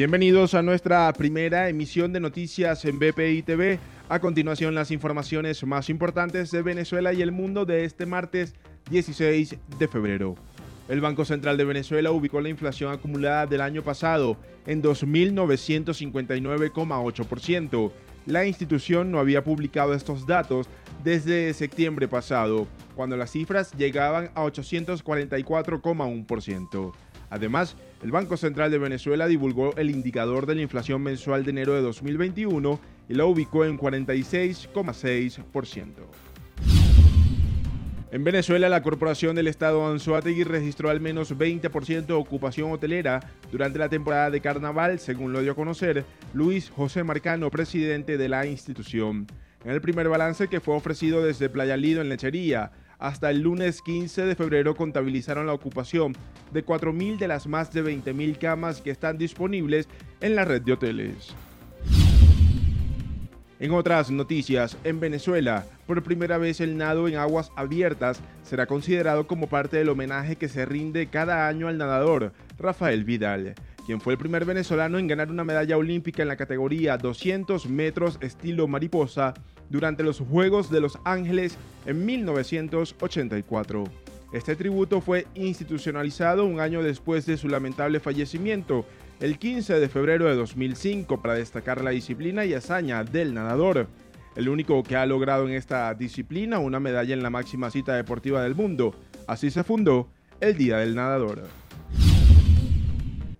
Bienvenidos a nuestra primera emisión de noticias en BPI TV. A continuación, las informaciones más importantes de Venezuela y el mundo de este martes 16 de febrero. El Banco Central de Venezuela ubicó la inflación acumulada del año pasado en 2.959,8%. La institución no había publicado estos datos desde septiembre pasado, cuando las cifras llegaban a 844,1%. Además, el Banco Central de Venezuela divulgó el indicador de la inflación mensual de enero de 2021 y la ubicó en 46,6%. En Venezuela, la Corporación del Estado Anzuategui registró al menos 20% de ocupación hotelera durante la temporada de carnaval, según lo dio a conocer Luis José Marcano, presidente de la institución. En el primer balance que fue ofrecido desde Playa Lido en Lechería, hasta el lunes 15 de febrero contabilizaron la ocupación de 4.000 de las más de 20.000 camas que están disponibles en la red de hoteles. En otras noticias, en Venezuela, por primera vez el nado en aguas abiertas será considerado como parte del homenaje que se rinde cada año al nadador Rafael Vidal, quien fue el primer venezolano en ganar una medalla olímpica en la categoría 200 metros estilo mariposa durante los Juegos de Los Ángeles en 1984. Este tributo fue institucionalizado un año después de su lamentable fallecimiento, el 15 de febrero de 2005, para destacar la disciplina y hazaña del nadador. El único que ha logrado en esta disciplina una medalla en la máxima cita deportiva del mundo. Así se fundó el Día del Nadador.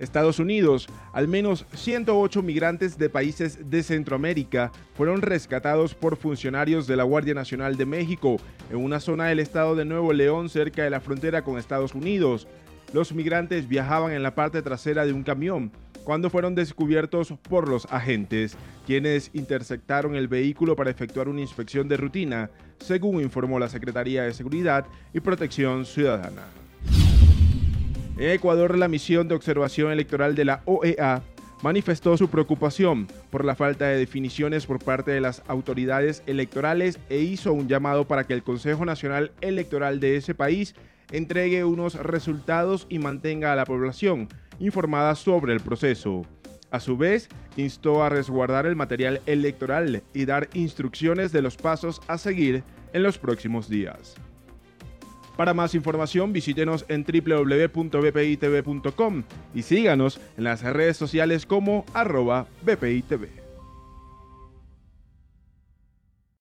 Estados Unidos, al menos 108 migrantes de países de Centroamérica fueron rescatados por funcionarios de la Guardia Nacional de México en una zona del estado de Nuevo León cerca de la frontera con Estados Unidos. Los migrantes viajaban en la parte trasera de un camión cuando fueron descubiertos por los agentes, quienes interceptaron el vehículo para efectuar una inspección de rutina, según informó la Secretaría de Seguridad y Protección Ciudadana. En Ecuador, la misión de observación electoral de la OEA manifestó su preocupación por la falta de definiciones por parte de las autoridades electorales e hizo un llamado para que el Consejo Nacional Electoral de ese país entregue unos resultados y mantenga a la población informada sobre el proceso. A su vez, instó a resguardar el material electoral y dar instrucciones de los pasos a seguir en los próximos días. Para más información visítenos en www.bpitv.com y síganos en las redes sociales como arroba bpitv.